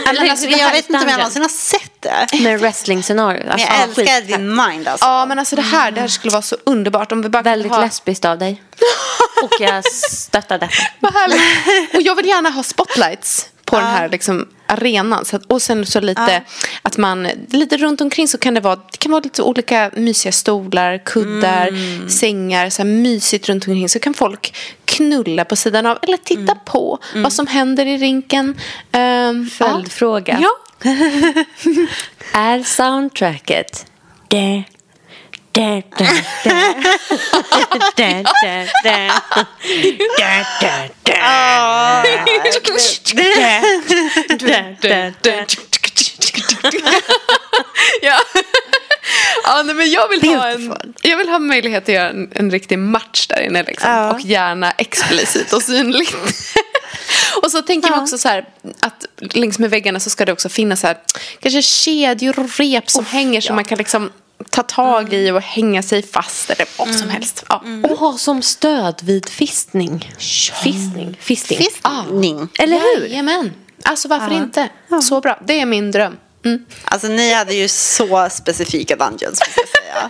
Eller, alltså, jag vet inte om jag någonsin har sett det. Med wrestling-scenario. Men Alltså, jag ja, älskar skitfett. din mind alltså. Ja, men alltså det här, det här skulle vara så underbart om vi bara Väldigt ha... lesbiskt av dig. <laughs> Och jag stöttar detta. Vad härligt. Och jag vill gärna ha spotlights på den här liksom, arenan. Så att, och sen så lite att man, lite runt omkring så kan det vara, det kan vara lite olika mysiga stolar, kuddar, sängar, så här mysigt runt omkring. Så kan folk knulla på sidan av eller titta på vad som händer i rinken. Um, Följdfråga. Ja. <laughs> är soundtracket. Det. Det, det, det. <laughs> Ja. Ja, nej, men jag vill, ha en, jag vill ha möjlighet att göra en, en riktig match där inne. Liksom. Ja. Och gärna explicit och synligt. <laughs> och så tänker jag också så här att längs med väggarna så ska det också finnas så här, kanske kedjor och rep som hänger som man kan liksom ta tag i och hänga sig fast eller vad som helst. Ja. Och ha som stöd vid fistning. Fistning. Fisting. Ning. Eller hur? Jajamän. Alltså varför inte? Så bra. Det är min dröm. Mm. Alltså ni hade ju så specifika dungeons säga.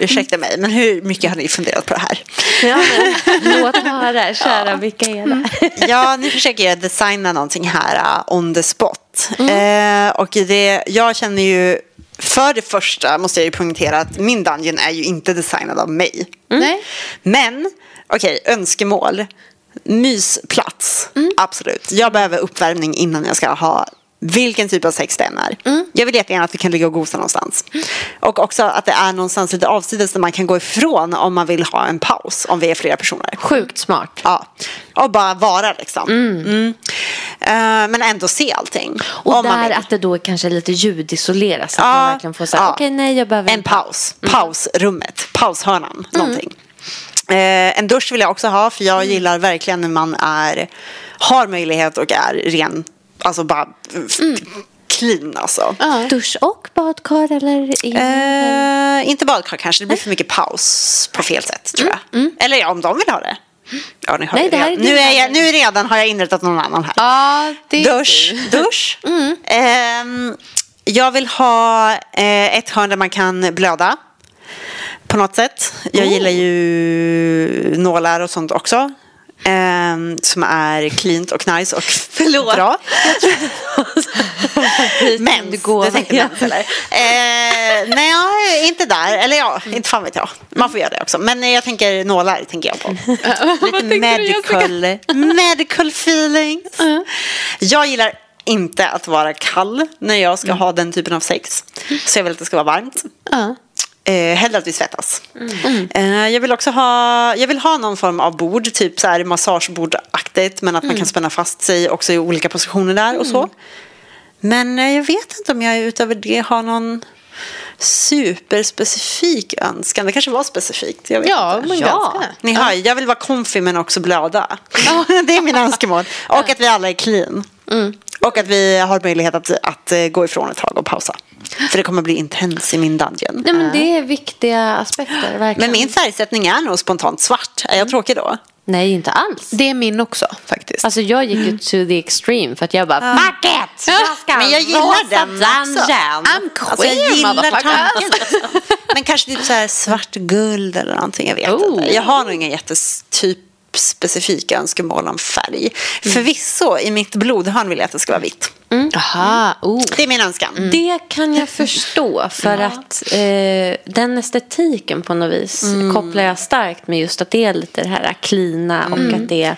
Ursäkta mig, men hur mycket har ni funderat på det här? Ja, men, låt höra, kära vilka är det? Ja, ni försöker designa någonting här uh, on the spot. Eh, och det, jag känner ju, för det första måste jag ju poängtera att min dungeon är ju inte designad av mig. Nej. Men, okej, önskemål. Mysplats, absolut. Jag behöver uppvärmning innan jag ska ha vilken typ av sex det än är. Jag vill jättegärna att vi kan ligga och gosa någonstans. Och också att det är någonstans lite avsides där man kan gå ifrån om man vill ha en paus, om vi är flera personer. Sjukt smart. Ja, och bara vara liksom. Mm. Eh, men ändå se allting. Och där att det då kanske är lite ljudisolerat så att Ja, man verkligen får säga ja. okej nej jag behöver En paus, pausrummet, paushörnan, någonting. Eh, en dusch vill jag också ha för jag gillar verkligen när man är, har möjlighet och är ren, alltså bara f- clean alltså. Dusch och badkar eller? Eh, inte badkar kanske, det blir för mycket paus på fel sätt tror jag. Eller ja, om de vill ha det. Ja, ni hör Nej, det här är nu, är jag, nu redan har jag inrättat någon annan här. Ja, det Dusch. dusch. <laughs> Ehm, jag vill ha eh, ett hörn där man kan blöda. På något sätt. Jag gillar ju nålar och sånt också. Ehm, som är cleant och nice och <laughs> bra. Men, det går. du tänkte mens eller? Eh, nej, inte där. Eller ja, inte fan vet jag. Man får göra det också. Men jag tänker nålar, tänker jag på. <laughs> Lite medical, medical feelings. Jag gillar inte att vara kall när jag ska ha den typen av sex. Så jag vill att det ska vara varmt. Ja. Eh, hellre att vi svettas. Eh, jag vill också ha, jag vill ha någon form av bord, typ så här massagebordaktigt, men att man kan spänna fast sig också i olika positioner där och så. Men eh, jag vet inte om jag utöver det har någon superspecifik önskan. Det kanske var specifikt. Jag vet Ja, inte. men Ja. ganska. Ni hör, jag vill vara comfy men också blöda. <laughs> det är mina önskemål. Och att vi alla är clean. Och att vi har möjlighet att, att eh, gå ifrån ett tag och pausa. För det kommer bli intens i min dungeon. Nej men det är viktiga aspekter verkligen. Men min färgsättning är nog spontant svart. Är jag tråkig då? Nej inte alls. Det är min också faktiskt. Alltså jag gick ut to the extreme för att jag bara fuck it! Jag ska Men jag gillar den också. dungeon. I'm queer Alltså jag gillar tanken. Men kanske typ så här svart guld eller någonting. Jag vet Oh. inte. Jag har nog inga jättetyp specifika önskemål om färg. Förvisso, i mitt blodhörn vill jag att det ska vara vitt. Aha, oh. Det är min önskan. Det kan jag förstå för att eh, den estetiken på något vis kopplar jag starkt med just att det är lite det här klina och att det är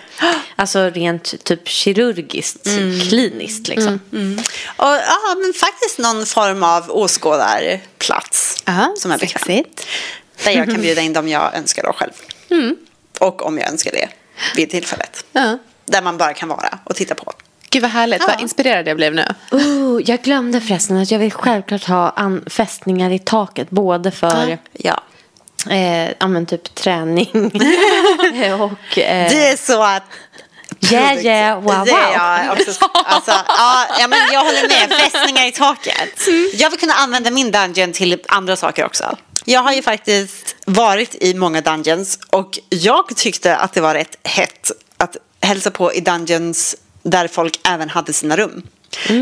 alltså rent typ kirurgiskt kliniskt liksom. Och, ja, men faktiskt någon form av åskådarplats. Aha, som är bekväm. Där jag kan bjuda in dem jag önskar då själv. Och om jag önskar det vid tillfället. Ja. Där man bara kan vara och titta på. Gud vad härligt, vad inspirerad jag blev nu. Oh, jag glömde förresten att jag vill självklart ha fästningar i taket både för Ja. eh, ja, men typ träning <laughs> <laughs> och eh, Det är så att yeah yeah wow Det är wow. jag också. <laughs> Alltså, ja, ja, men jag håller med. Fästningar i taket. Jag vill kunna använda min dungeon till andra saker också. Jag har ju faktiskt varit i många dungeons och jag tyckte att det var rätt hett att hälsa på i dungeons där folk även hade sina rum.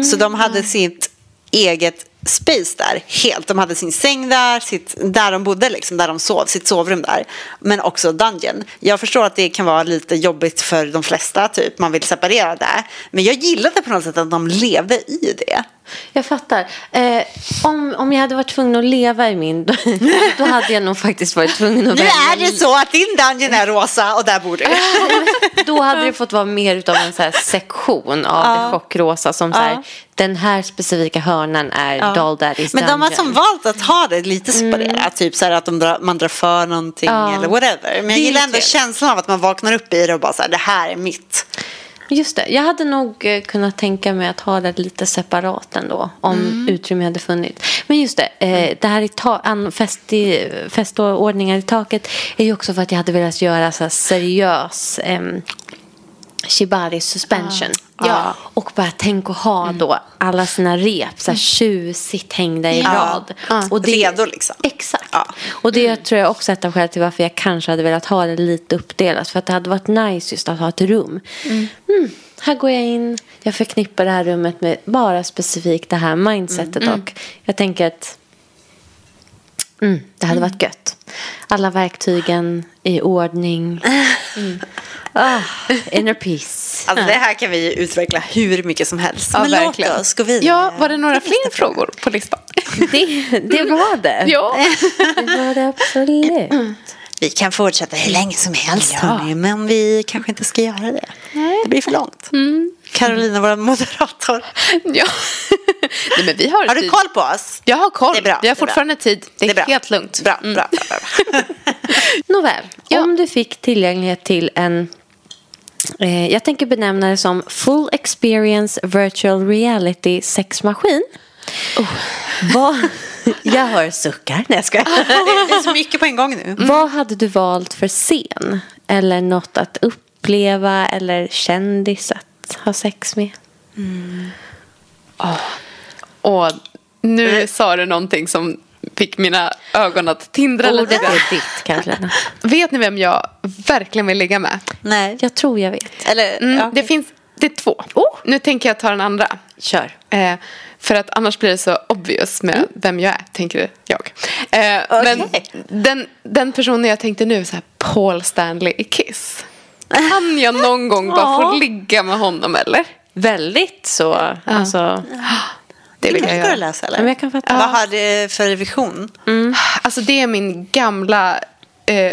Så de hade sitt eget space där, helt. De hade sin säng där, sitt, där de bodde, liksom, där de sov, sitt sovrum där. Men också dungeon. Jag förstår att det kan vara lite jobbigt för de flesta, typ man vill separera det. Men jag gillade på något sätt att de levde i det. Jag fattar. Eh, om, om jag hade varit tvungen att leva i min, då, <laughs> då hade jag nog faktiskt varit tvungen att Nu är det så att din dungeon är rosa och där bor du. <laughs> Då hade det fått vara mer utav en så här sektion av det chockrosa som så här, Ja. den här specifika hörnan är Doll Daddy's Men de har som valt att ha det lite separerat, typ så här att de drar, man drar för någonting Ja. eller whatever. Men jag Det är gillar ändå känslan av att man vaknar upp i det och bara så här, det här är mitt. Just det, jag hade nog eh, kunnat tänka mig att ha det lite separat ändå om Mm. utrymme hade funnits. Men just det, eh, det här i ta- fest, i, festordningar i taket är ju också för att jag hade velat göra så seriös ehm, shibari suspension. Ja. Och bara tänk att ha Mm. då alla sina rep så här tjusigt hängda i rad. Och det, Redo liksom. Exakt. Ja. Och det tror jag också är ett av skälen till varför jag kanske hade velat ha det lite uppdelat. För att det hade varit nice just att ha ett rum. Mm, här går jag in, jag förknippar det här rummet med bara specifikt det här mindsetet. Och jag tänker att mm, det hade varit gött. Alla verktygen i ordning. Mm. <laughs> Ah, inner peace. Alltså det här kan vi utveckla hur mycket som helst. Ja, Men verkligen. låt oss gå vidare. Ja, var det några fler frågor på listan? Det, det var det. ja. <laughs> Det var det absolut. Vi kan fortsätta hur länge som helst hörni, men vi kanske inte ska göra det. Det blir för långt. Carolina, vår moderator. <laughs> ja. Nej, men vi har, Har du tid. koll på oss? Jag har koll. Det är bra, Vi har det är fortfarande tid. Det är, bra. helt lugnt. Bra, bra, bra, bra. <laughs> Nåväl, Ja. om du fick tillgänglighet till en eh, jag tänker benämna det som Full Experience Virtual Reality sexmaskin. Vad, <laughs> jag hör suckar. Nej, jag skojar. Det är så mycket på en gång nu. Vad hade du valt för scen? Eller något att uppleva eller kändis att ha sex med? Och nu sa du någonting som fick mina ögon att tindra lite. Ordet är ditt, Karolina. <laughs> Vet ni vem jag verkligen vill ligga med? Nej. Jag tror jag vet. Eller, Mm, ja, Det finns det är två. Nu tänker jag ta den andra. Kör. Eh, för att annars blir det så obvious med vem jag är, tänker jag. Eh, Men Okej. den, den personen jag tänkte nu, så här, Paul Stanley i Kiss. Kan jag någon gång bara få ligga med honom eller? Väldigt så. Alltså, Det vill jag göra. läsa eller? men jag kan fatta. Vad har du för vision? Alltså det är min gamla eh,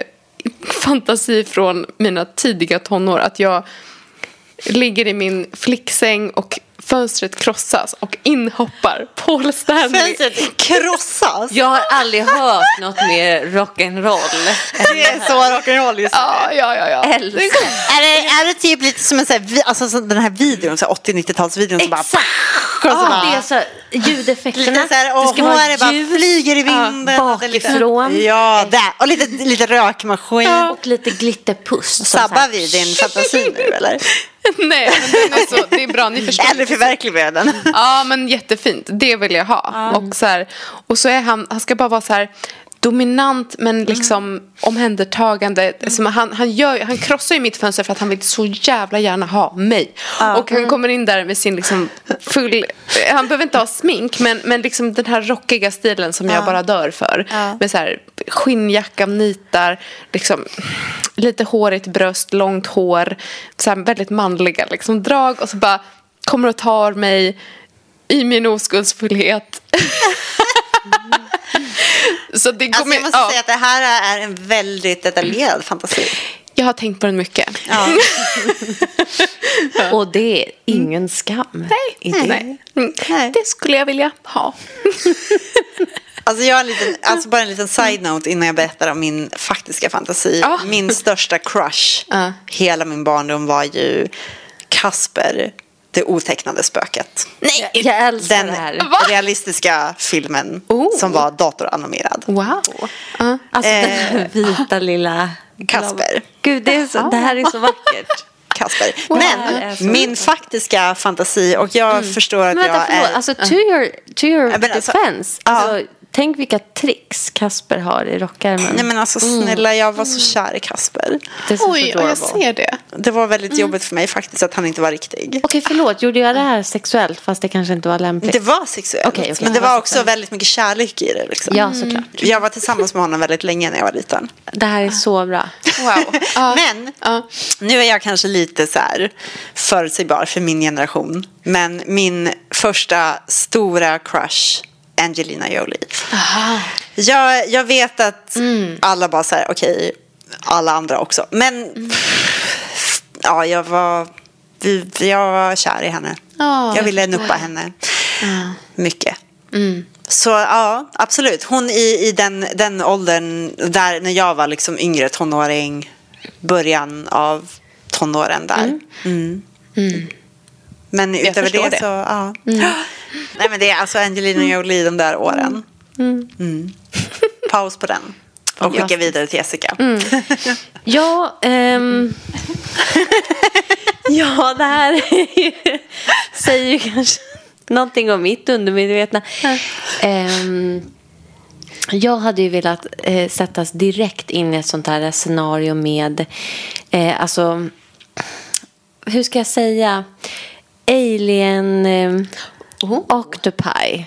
fantasi från mina tidiga tonår. Att jag ligger i min flicksäng och fönstret krossas och inhoppar Paul Stanley. Fönstret krossas. Jag har aldrig hört något mer rock'n'roll. Det är så rock'n'roll just nu. Ja, ja, ja. ja. Älskar. Är det, är det typ lite som en sån här, alltså, så den här videon, så här 80-90-talsvideon som bara... Så Ja, bara det är så ljudeffekterna. Lite så här, det och ska vara håret bara flyger i vinden. det lite- bakifrån. Ja, där. Och lite, lite rökmaskin. och lite glitterpuss. så Sabbar vi din fantasi nu eller? <laughs> Nej, men den är så, det är bra, ni <laughs> förstår. Eller förverkligar vi den? Ja, men jättefint. Det vill jag ha. Och, så här, och så är han, han ska bara vara så här dominant men liksom omhändertagande. Alltså, han, han, gör, han krossar ju mitt fönster för att han vill så jävla gärna ha mig. Och han kommer in där med sin liksom full... Han behöver inte ha smink men, men liksom den här rockiga stilen som jag bara dör för. Med så här skinnjacka, nitar, liksom, lite hårigt bröst, långt hår. Så väldigt manliga liksom, drag och så bara kommer och tar mig i min oskuldsfullhet. <laughs> så det Alltså kommer, jag måste ja, säga att det här är en väldigt detaljerad fantasi. jag har tänkt på den mycket. Ja. <laughs> Och det är ingen skam i det. Nej. Mm. Nej. Det skulle jag vilja ha. <laughs> Alltså jag har en liten, alltså bara en liten side-note innan jag berättar om min faktiska fantasi. Ja. Min största crush Ja. hela min barndom var ju Kasper, det otecknade spöket. Jag, jag älskar Den det här. Va? realistiska filmen Oh. som var datoranimerad. Wow. Ja. Alltså den här vita lilla... Kasper. Gud, det, är så, det här är så vackert. Kasper. Det Men min faktiska fantasi, och jag förstår att Men vänta, jag är... Alltså, to your, to your men alltså- defense. Ja. Alltså, tänk vilka tricks Kasper har i rockärmen. Nej men alltså snälla, jag var så kär i Kasper. Det är så Oj, och jag ser det. Det var väldigt jobbigt för mig faktiskt att han inte var riktig. Okej, förlåt. Gjorde jag det här sexuellt fast det kanske inte var lämpligt? Det var sexuellt, Okej, okej. men det var också väldigt mycket kärlek i det. Liksom. Ja, såklart. Jag var tillsammans med honom väldigt länge när jag var liten. Det här är så bra. Wow. <laughs> Men nu är jag kanske lite så här förutsägbar för min generation. Men min första stora crush, Angelina Jolie. Jag, jag vet att alla bara säger okej, alla andra också. Men ja, jag var, jag var kär i henne. Ja, jag ville nuppa henne mycket. Så ja, absolut. Hon i, i den, den åldern där när jag var liksom yngre tonåring, början av tonåren där. Mm. Men utöver det, det. så, ja. <gasps> Nej men det är alltså Angelina Jolie de där åren. Mm. Paus på den. Och skicka vidare till Jessica. Ja, ehm... <laughs> ja, det här <laughs> säger ju kanske någonting om mitt undermedvetna. Ehm, jag hade ju velat eh, sättas direkt in i ett sånt här scenario med, eh, alltså, hur ska jag säga, alien eh, octopi.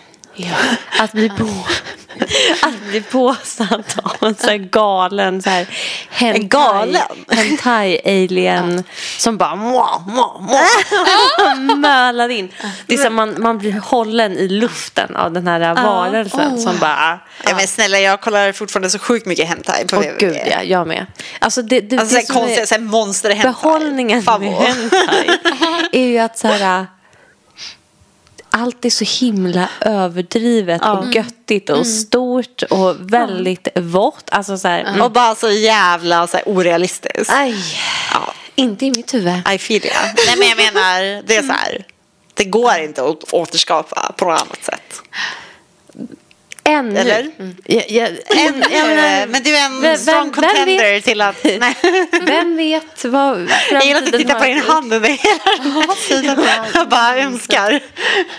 Att bli, på, <laughs> att bli påsatt av en så här galen så här hentai, En galen? hentai alien som bara mwah, mwah, mwah, <laughs> mölar in. Det är som man, man blir hållen i luften av den här varelsen som bara Ja, men snälla, jag kollar fortfarande så sjukt mycket hentai på Åh www. gud ja, jag med. Alltså det, det, Alltså det som här är- konstiga monster hentai. Behållningen Favvo. med hentai <laughs> är ju att så här, allt är så himla överdrivet och göttigt och stort och väldigt vått. Alltså så här, mm. Och bara så jävla så här, orealistiskt. aj, Ja. inte i mitt huvud. I feel ya. Nej men jag menar, det är så här. Det går inte att återskapa på något annat sätt. Ännu. Eller? Ja, ja, En, en, men du är en Vem- strong vem contender till att... <laughs> Nej. Vem vet vad Jag gillar att du tittar på din hand under hela den här tiden. Jag bara önskar.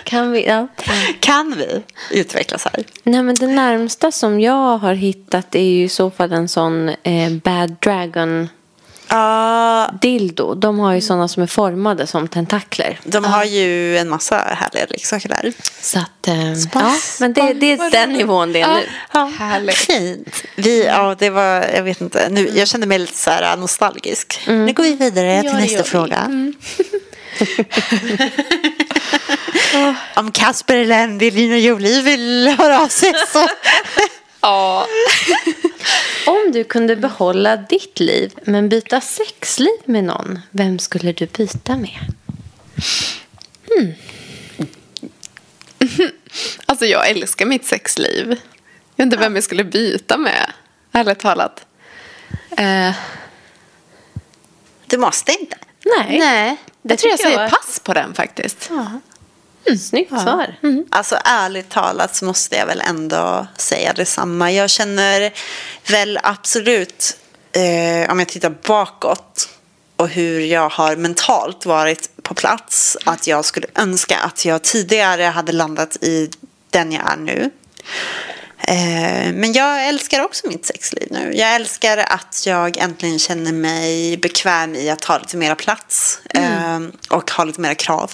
Kan vi, ja. Kan vi utvecklas här? Nej, men det närmsta som jag har hittat är ju i så fall en sån eh, Bad Dragon Ja, dildo. De har ju sådana som är formade som tentakler. de har ju en massa härliga leksaker där. Så att, eh, ja, men det, det är den nivån det är nu. Ja, Härligt. Fint. Vi, ja, det var, jag vet inte, nu, jag kände mig lite så här nostalgisk. Nu går vi vidare till nästa fråga. <laughs> Om Kasper eller Angelina Jolie vill höra av sig så. <laughs> Ja. <laughs> Om du kunde behålla ditt liv men byta sexliv med någon, vem skulle du byta med? <laughs> Alltså jag älskar mitt sexliv. Jag vet inte vem jag skulle byta med. Ärligt talat. Eh, Du måste inte. Nej, nej, jag tror jag jag säger var- pass på den faktiskt. Snyggt svar. Alltså ärligt talat så måste jag väl ändå säga detsamma. Jag känner väl absolut, eh, om jag tittar bakåt och hur jag har mentalt varit på plats, att jag skulle önska att jag tidigare hade landat i den jag är nu. Eh, Men jag älskar också mitt sexliv nu. Jag älskar att jag äntligen känner mig bekväm i att ta lite mera plats eh, och ha lite mera krav.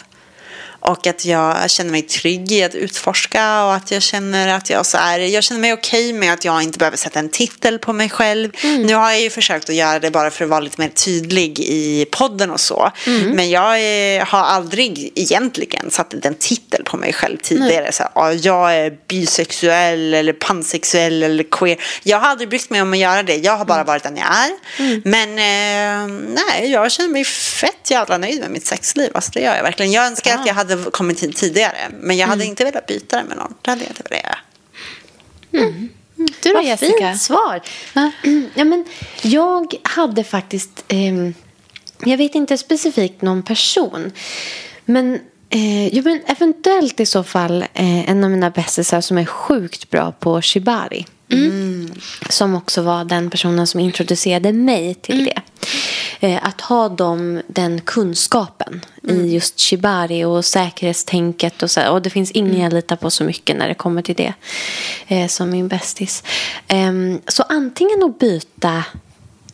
Och att jag känner mig trygg i att utforska och att jag känner att jag så är, jag känner mig okej med att jag inte behöver sätta en titel på mig själv. Nu har jag ju försökt att göra det bara för att vara lite mer tydlig i podden och så. Men jag är, har aldrig egentligen satt en titel på mig själv tidigare. Så här, "Ja, jag är bisexuell eller pansexuell eller queer. Jag har aldrig brytt mig om att göra det. Jag har bara varit den jag är. Men eh, nej, jag känner mig fett jävla nöjd med mitt sexliv. Alltså, det gör jag verkligen. Jag önskar att jag hade kommit hit tidigare. Men jag hade inte velat byta det med någon. Det hade jag inte velat göra. Du då Vad Jessica? fint svar. Ja, men jag hade faktiskt, ehm, jag vet inte specifikt någon person. Men, eh, jo, men eventuellt i så fall eh, en av mina bästisar som är sjukt bra på shibari. Som också var den personen som introducerade mig till det. Eh, att ha dem, den kunskapen i just shibari och säkerhetstänket. Och, så, och det finns ingen jag litar på så mycket när det kommer till det. Eh, som min bästis. Ehm, så antingen att byta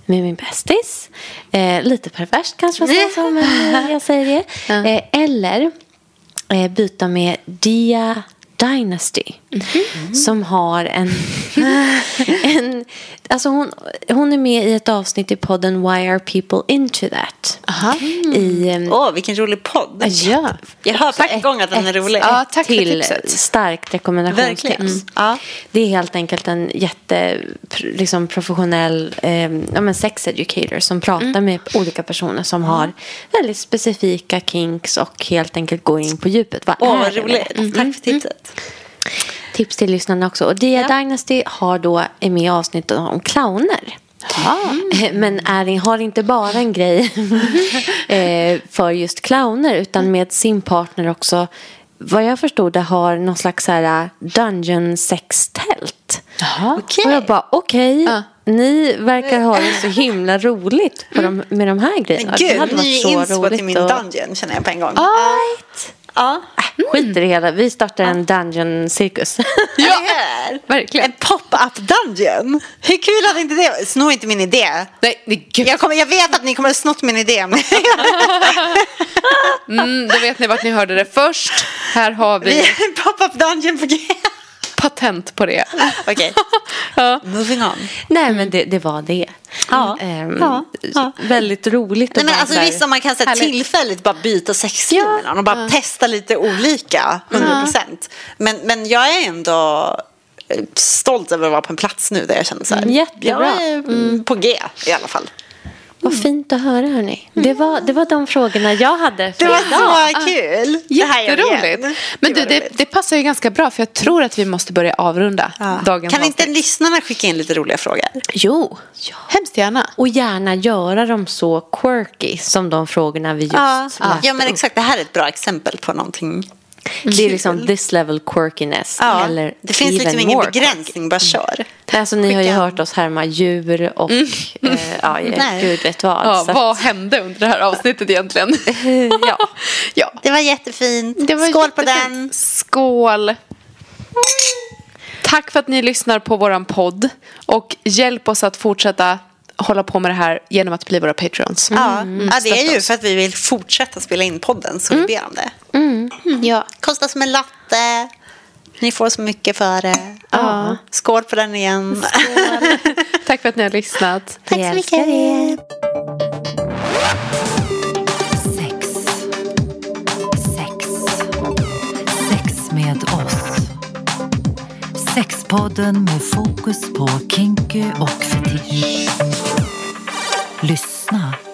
med min bästis. Eh, lite perverst kanske man säger så, men jag säger det. <laughs> Eh, eller eh, byta med Dia Dynasty. Som har en... <laughs> en alltså hon, hon är med i ett avsnitt i podden Why are people into that? I, ehm, Åh, vilken rolig podd. Ja. Jag hör en gång att den är rolig. Ja, tack för till tipset. starkt rekommendationstips. Verkligen. Mm. Ja. Det är helt enkelt en jätte pr- liksom professionell eh, ja, sex educator som pratar Mm. med olika personer som har väldigt specifika kinks och helt enkelt går in på djupet. Vad Åh, är vad roligt. med? Tack för tipset. Tips till lyssnarna också. Och Dia Dynasty har då är med i avsnittet om clowner. Eh, Men är, har inte bara en grej <laughs> eh, för just clowner utan med sin partner också vad jag förstod det har någon slags så här uh, dungeon sex-tält. Jaha. Och jag bara okej, Ja. ni verkar ha det så himla roligt på de, med de här grejerna. Men Det gud, hade varit ny så inspo till min och- dungeon känner jag på en gång. Right. Ja. Skit i det hela, vi startar en dungeon-cirkus. Ja. <laughs> Verkligen. En pop-up dungeon. Hur kul hade inte det Sno inte min idé. Nej, nej, gud. Jag, kommer, jag vet att ni kommer ha snott min idé. Men <laughs> Mm, då vet ni vart ni hörde det först. Här har vi vi en pop-up dungeon på G. patent på det. Okej, <laughs> Ja. moving on. Nej men det, det var det. Ja, Ehm, ja, ja. Väldigt roligt. Nej, men alltså, visst, om man kan Härligt. tillfälligt bara byta sexliv med någon och bara testa lite olika, 100 procent. Men, men jag är ändå eh, stolt över att vara på en plats nu där jag känner så här. Mm, jättebra. Jag är mm, på G i alla fall. Vad fint att höra hörni. Det var, det var de frågorna jag hade för Det var idag. så kul. Det här igen. Jätteroligt. Men du, det, det passar ju ganska bra för jag tror att vi måste börja avrunda Ja. dagens Kan inte lyssnarna skicka in lite roliga frågor? Jo, hemskt gärna. Och gärna göra dem så quirky som de frågorna vi just Ja, läste ja men exakt. Det här är ett bra exempel på någonting. Det är liksom this level quirkiness. Ja, eller det finns even liksom ingen more begränsning, bara kör. Alltså, ni har ju hört oss härma djur och eh, ja, <laughs> gud vet vad. Ja, så vad hände under det här avsnittet egentligen? <laughs> ja. <laughs> ja. Det var jättefint. Det var Skål på jättefint. den. Skål! Tack för att ni lyssnar på våran podd och hjälp oss att fortsätta hålla på med det här genom att bli våra patrons. Ja, ja, det är ju för att vi vill fortsätta spela in podden så vi ber om det. Ja. Kostar som en latte. Ni får så mycket för det. Ja. Skål på den igen. Tack för att ni har lyssnat. <laughs> Tack så mycket. Sex. Sex. Sex med oss. Sexpodden med fokus på kinky och fetisch. Lyssna.